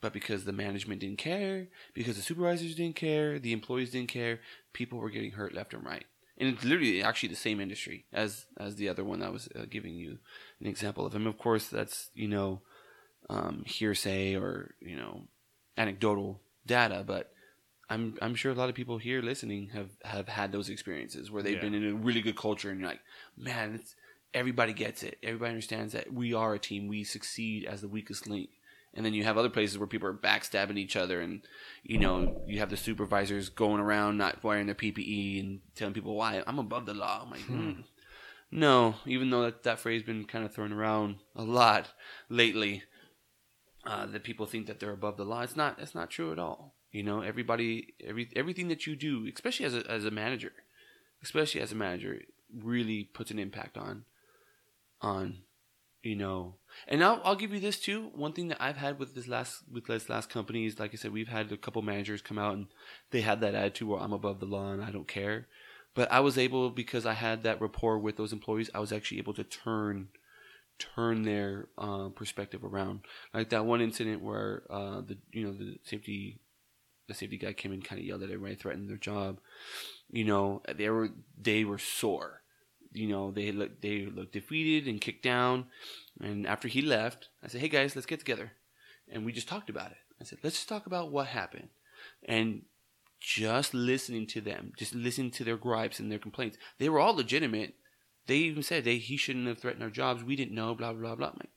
But because the management didn't care, because the supervisors didn't care, the employees didn't care, people were getting hurt left and right and it's literally actually the same industry as as the other one I was uh, giving you an example of. And of course, that's you know um, hearsay or you know anecdotal data, but I'm I'm sure a lot of people here listening have have had those experiences where they've Yeah. been in a really good culture and you're like, man, it's, everybody gets it. Everybody understands that we are a team. We succeed as the weakest link. And then you have other places where people are backstabbing each other, and you know you have the supervisors going around not wearing their PPE and telling people why I'm above the law. I'm like, hmm. no, even though that that phrase been kind of thrown around a lot lately, uh, that people think that they're above the law. It's not. It's not true at all. You know, everybody, every everything that you do, especially as a as a manager, especially as a manager, really puts an impact on, on, you know. And I'll I'll give you this too. One thing that I've had with this last with this last company is, like I said, we've had a couple managers come out and they had that attitude where I'm above the law and I don't care. But I was able because I had that rapport with those employees. I was actually able to turn turn their uh, perspective around. Like that one incident where uh, the you know the safety the safety guy came in kind of yelled at everybody, threatened their job. You know they were they were sore. You know they looked they looked defeated and kicked down. And after he left, I said, "Hey guys, let's get together," and we just talked about it. I said, "Let's just talk about what happened," and just listening to them, just listening to their gripes and their complaints. They were all legitimate. They even said they he shouldn't have threatened our jobs. We didn't know. Blah blah blah. I'm like,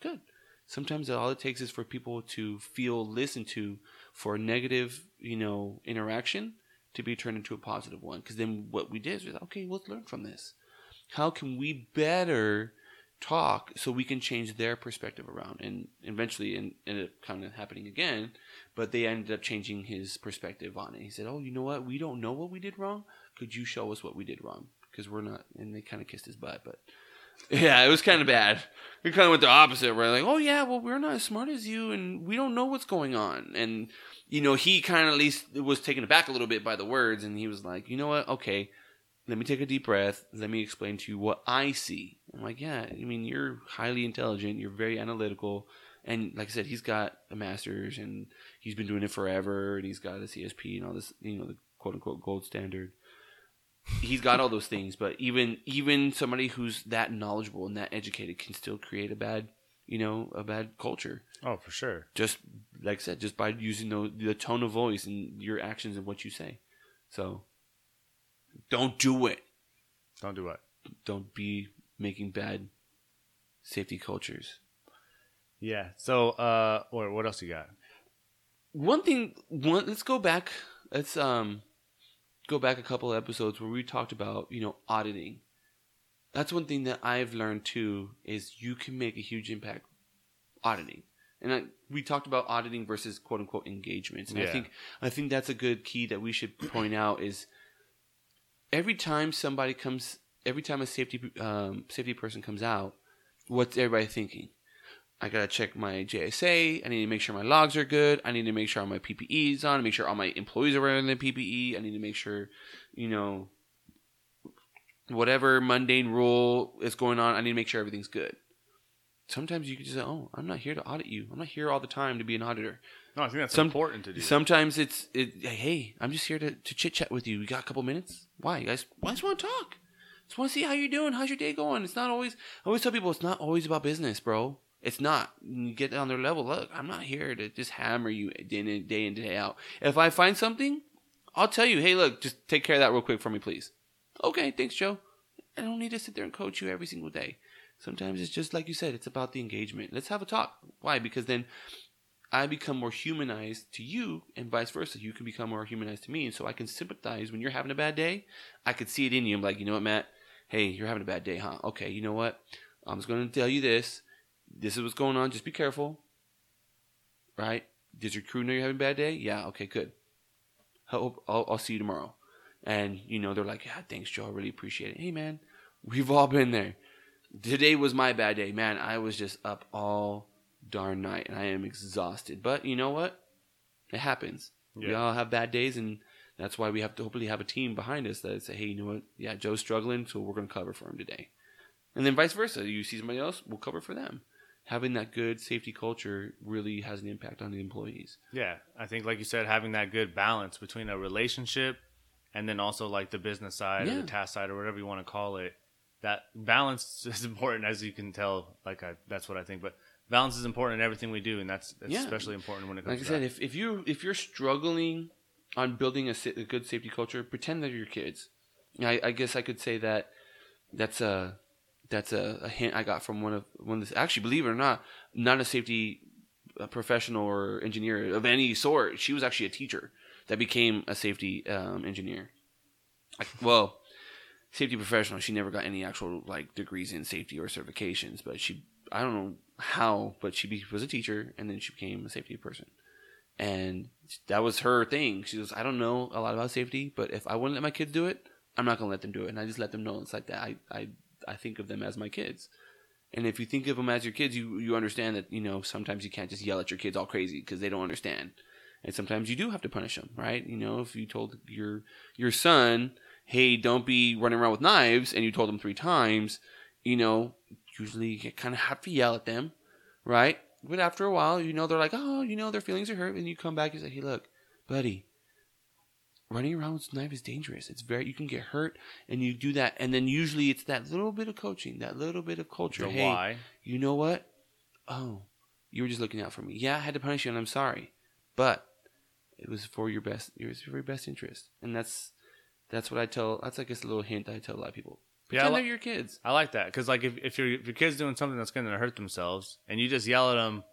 good. Sometimes all it takes is for people to feel listened to for a negative, you know, interaction to be turned into a positive one. Because then what we did is, okay, let's learn from this. How can we better talk so we can change their perspective around? And eventually, it ended up kind of happening again. But they ended up changing his perspective on it. He said, "Oh, you know what? We don't know what we did wrong. Could you show us what we did wrong? Because we're not." And they kind of kissed his butt, but yeah, it was kind of bad. We kind of went the opposite. We're like, "Oh yeah, well we're not as smart as you, and we don't know what's going on." And you know, he kind of at least was taken aback a little bit by the words, and he was like, "You know what? Okay." Let me take a deep breath. Let me explain to you what I see. I'm like, yeah, I mean, you're highly intelligent. You're very analytical. And like I said, he's got a master's and he's been doing it forever and he's got a CSP and all this, you know, the quote unquote gold standard. He's got all those things, but even even somebody who's that knowledgeable and that educated can still create a bad, you know, a bad culture. Oh, for sure. Just like I said, just by using the, the tone of voice and your actions and what you say. So don't do it. Don't do what? Don't be making bad safety cultures. Yeah. So, uh, what what else you got? one thing one let's go back let's um go back a couple of episodes where we talked about you know auditing that's one thing that i've learned too is you can make a huge impact auditing and I, we talked about auditing versus quote unquote engagements and i think i think that's a good key that we should point out is every time somebody comes every time a safety um, safety person comes out what's everybody thinking I gotta check my JSA. I need to make sure my logs are good. I need to make sure all my PPE is on. Make sure all my employees are wearing their PPE. I need to make sure, you know, whatever mundane rule is going on. I need to make sure everything's good. Sometimes you can just say, "Oh, I'm not here to audit you. I'm not here all the time to be an auditor." No, I think that's Some- important to do. Sometimes it's, it, "Hey, I'm just here to, to chit chat with you. You got a couple minutes? Why, you guys? Why just want to talk? Just want to see how you're doing. How's your day going? It's not always. I always tell people it's not always about business, bro. It's not. You get on their level. Look, I'm not here to just hammer you day in, day in, day out. If I find something, I'll tell you. Hey, look, just take care of that real quick for me, please. Okay, thanks, Joe. I don't need to sit there and coach you every single day. Sometimes it's just like you said. It's about the engagement. Let's have a talk. Why? Because then I become more humanized to you, and vice versa. You can become more humanized to me, and so I can sympathize when you're having a bad day. I could see it in you. I'm like, you know what, Matt? Hey, you're having a bad day, huh? Okay, you know what? I'm just going to tell you this. This is what's going on. Just be careful. Right? Does your crew know you're having a bad day? Yeah. Okay. Good. Hope I'll, I'll see you tomorrow. And you know they're like, yeah, thanks, Joe. I really appreciate it. Hey, man, we've all been there. Today was my bad day, man. I was just up all darn night, and I am exhausted. But you know what? It happens. We all have bad days, and that's why we have to hopefully have a team behind us that say, hey, you know what? Yeah, Joe's struggling, so we're going to cover for him today. And then vice versa. You see somebody else, we'll cover for them. Having that good safety culture really has an impact on the employees. Yeah, I think like you said, having that good balance between a relationship and then also like the business side or the task side or whatever you want to call it. That balance is important, as you can tell. Like I, that's what I think. But balance is important in everything we do, and that's, that's Yeah. especially important when it comes to. Like I said, that. if, if you if you're struggling on building a, a good safety culture, pretend they're your kids. I, I guess I could say that that's a that's a, a hint I got from one of one of this. Actually, believe it or not, not a safety uh, professional or engineer of any sort. She was actually a teacher that became a safety um, engineer. I, well, safety professional. She never got any actual like degrees in safety or certifications, but she I don't know how, but she was a teacher and then she became a safety person. And that was her thing. She goes, I don't know a lot about safety, but if I wouldn't let my kids do it, I'm not gonna let them do it. And I just let them know it's like that. I I, I think of them as my kids. And if you think of them as your kids, you you understand that you know sometimes you can't just yell at your kids all crazy because they don't understand. And sometimes you do have to punish them, right? You know, if you told your your son, "Hey, don't be running around with knives," and you told them three times, you know, usually you kind of have to yell at them, right? But after a while, you know, they're like, oh, you know, their feelings are hurt, and you come back and say, hey, look, buddy, running around with a knife is dangerous. It's very, you can get hurt, and you do that, and then usually it's that little bit of coaching, that little bit of culture. The hey, why. you know what? Oh, you were just looking out for me. Yeah, I had to punish you, and I'm sorry, but it was for your best. It was for your best interest, and that's that's what I tell. That's I guess a little hint I tell a lot of people. Yeah, I Pretend li- they're your kids. I like that because like if, if your if your kid's doing something that's going to hurt themselves and you just yell at them,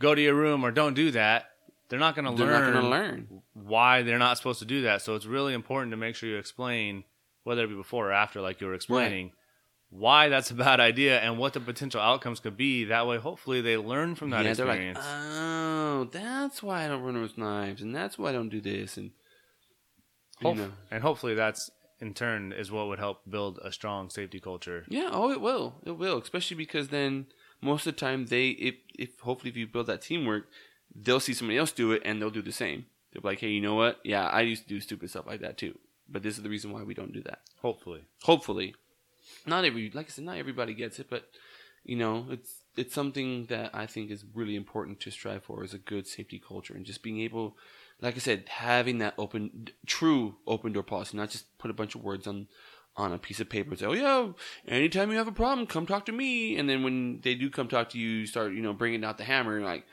go to your room or don't do that, they're not going to They're learn. not going to learn. why they're not supposed to do that. So it's really important to make sure you explain, whether it be before or after, like you were explaining, why that's a bad idea and what the potential outcomes could be. That way, hopefully, they learn from that yeah, they're like, experience. oh, that's why I don't run with knives, and that's why I don't do this, and you know, And hopefully, that's in turn is what would help build a strong safety culture. yeah, oh, it will, it will, especially because then most of the time they, if, if hopefully if you build that teamwork, they'll see somebody else do it and they'll do the same. They'll be like, hey, you know what? Yeah, I used to do stupid stuff like that too, but this is the reason why we don't do that. Hopefully, hopefully not every like i said not everybody gets it but you know it's it's something that i think is really important to strive for is a good safety culture and just being able like i said having that open true open door policy not just put a bunch of words on on a piece of paper and say oh yeah anytime you have a problem come talk to me and then when they do come talk to you you start you know bringing out the hammer and like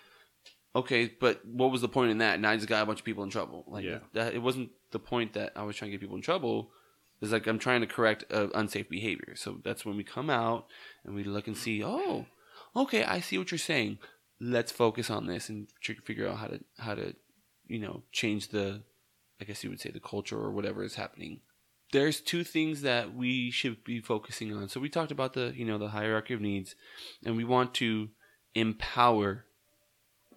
okay but what was the point in that now i just got a bunch of people in trouble like Yeah. that it wasn't the point that i was trying to get people in trouble it's like I'm trying to correct uh, unsafe behavior. So that's when we come out and we look and see, oh, okay, I see what you're saying. Let's focus on this and figure out how to how to, you know, change the, I guess you would say the culture or whatever is happening. There's two things that we should be focusing on. So we talked about the you know the hierarchy of needs, and we want to empower.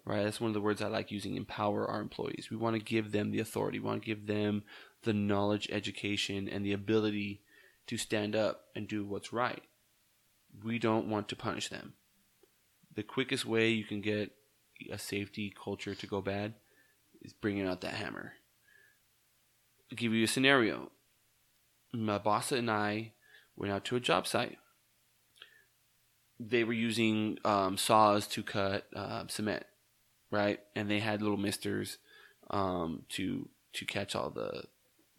Right, that's one of the words I like using. Empower our employees. We want to give them the authority. We want to give them the knowledge, education, and the ability to stand up and do what's right. We don't want to punish them. The quickest way you can get a safety culture to go bad is bringing out that hammer. I'll give you a scenario. My boss and I went out to a job site. They were using um, saws to cut uh, cement, right? And they had little misters um, to to catch all the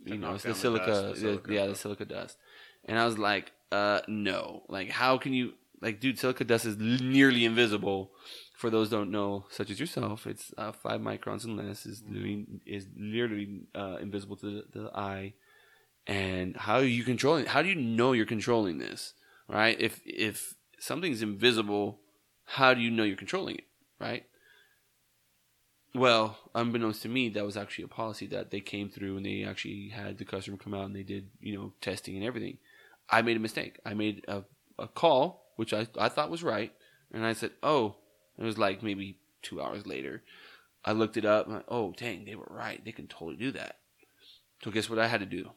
you know the down the silica, dust, the the- silica yeah the silica dust and i was like uh no like how can you like dude silica dust is nearly invisible for those don't know such as yourself it's uh, five microns and less is literally, is literally uh, invisible to the, the eye and how are you controlling how do you know you're controlling this right if if something's invisible how do you know you're controlling it right well, unbeknownst to me, that was actually a policy that they came through and they actually had the customer come out and they did, you know, testing and everything. I made a mistake. I made a, a call, which I, I thought was right. And I said, oh, it was like maybe two hours later. I looked it up. I, oh, dang, they were right. They can totally do that. So guess what I had to do?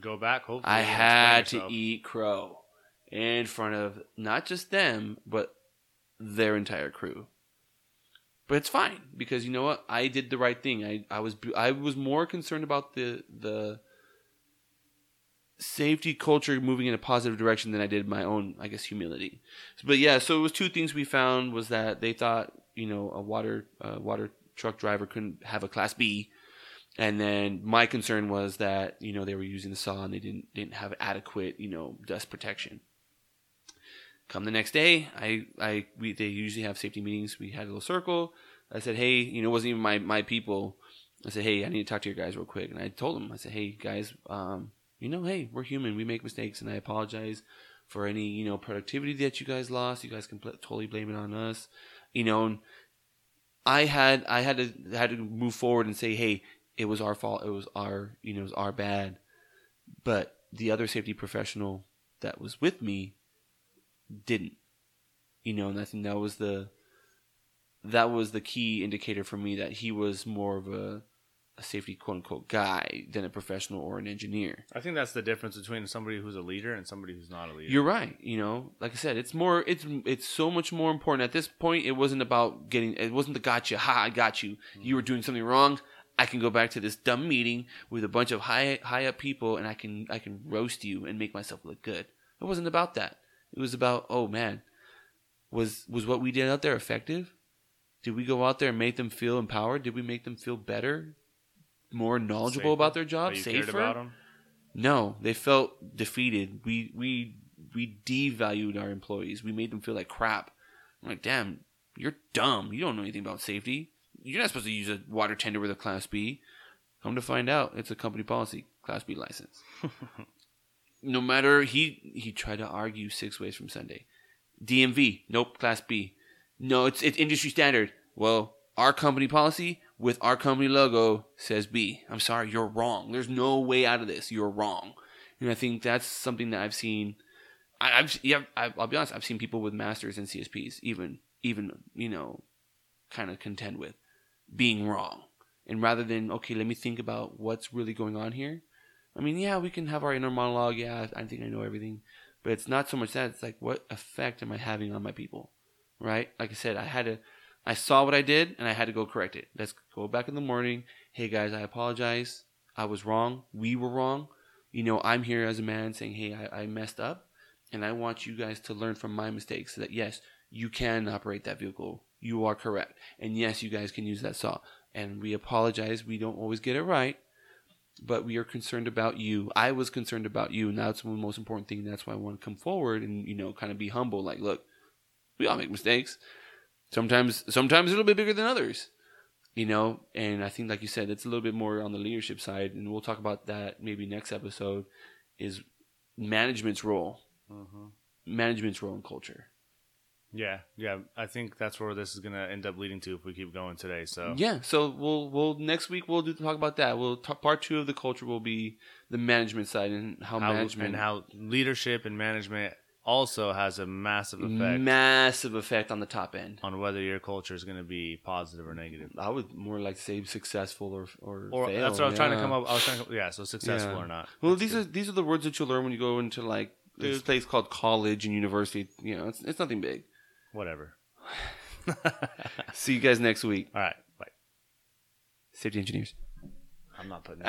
go back. Hopefully, I had to eat crow in front of not just them, but their entire crew. But it's fine because you know what? I did the right thing. I, I was I was more concerned about the the safety culture moving in a positive direction than I did my own, I guess, humility. But yeah, so it was two things we found was that they thought you know a water uh, water truck driver couldn't have a class B, and then my concern was that you know they were using the saw and they didn't didn't have adequate you know dust protection. Come the next day, I I we they usually have safety meetings. We had a little circle. I said, hey, you know, it wasn't even my my people. I said, "Hey, I need to talk to your guys real quick." And I told them, I said, "Hey, guys, um, you know, hey, we're human. We make mistakes, and I apologize for any you know productivity that you guys lost. You guys can pl- totally blame it on us, you know." And I had I had to had to move forward and say, "Hey, it was our fault. It was our you know it was our bad." But the other safety professional that was with me didn't, you know, and I think that was the that was the key indicator for me that he was more of a, a safety quote unquote guy than a professional or an engineer. I think that's the difference between somebody who's a leader and somebody who's not a leader. You're right. You know, like I said, it's more. It's it's so much more important at this point. It wasn't about getting. It wasn't the gotcha. Ha! I got you. Mm-hmm. You were doing something wrong. I can go back to this dumb meeting with a bunch of high high up people, and I can I can roast you and make myself look good. It wasn't about that. It was about oh man, was was what we did out there effective? Did we go out there and make them feel empowered? Did we make them feel better, more knowledgeable Safer? about their job, safer? cared about 'em? No, they felt defeated. We we we devalued our employees. We made them feel like crap. I'm like, damn, you're dumb. You don't know anything about safety. You're not supposed to use a water tender with a Class B. Come to find out, it's a company policy, Class B license. no matter he he tried to argue six ways from Sunday. DMV, nope, Class B. No, it's it's industry standard. Well, our company policy with our company logo says B. I'm sorry, you're wrong. There's no way out of this. You're wrong. And I think that's something that I've seen. I, I've yeah, I, I'll be honest. I've seen people with masters and CSPs even even you know, kind of contend with being wrong. And rather than okay, let me think about what's really going on here. I mean, yeah, we can have our inner monologue. Yeah, I think I know everything, but it's not so much that. It's like, what effect am I having on my people? Right? Like I said, I had to. I saw what I did, and I had to go correct it. Let's go back in the morning. Hey guys, I apologize. I was wrong. We were wrong. You know, I'm here as a man saying, hey, I, I messed up, and I want you guys to learn from my mistakes. So that yes, you can operate that vehicle. You are correct, and yes, you guys can use that saw. And we apologize. We don't always get it right but we are concerned about you. I was concerned about you, and that's the most important thing. That's why I want to come forward and you know, kind of be humble. Like, look, we all make mistakes. Sometimes, sometimes little bit bigger than others. You know, and I think, like you said, it's a little bit more on the leadership side, and we'll talk about that maybe next episode. Is management's role, Mhm. management's role in culture. Yeah, yeah. I think that's where this is gonna end up leading to if we keep going today. So Yeah, so we'll we'll next week we'll do talk about that. We'll talk, part two of the culture will be the management side and how, how, management and how leadership and management also has a massive effect massive effect on the top end. on whether your culture is going to be positive or negative. I would more like say successful or or, Or fail, that's what I was trying to come up. I was trying to, yeah. So successful Yeah. or not. Well, That's these good. are these are the words that you learn when you go into like this Dude. place called college and university. You know, it's it's nothing big. whatever. See you guys next week, All right. Bye. safety engineers. I'm not putting.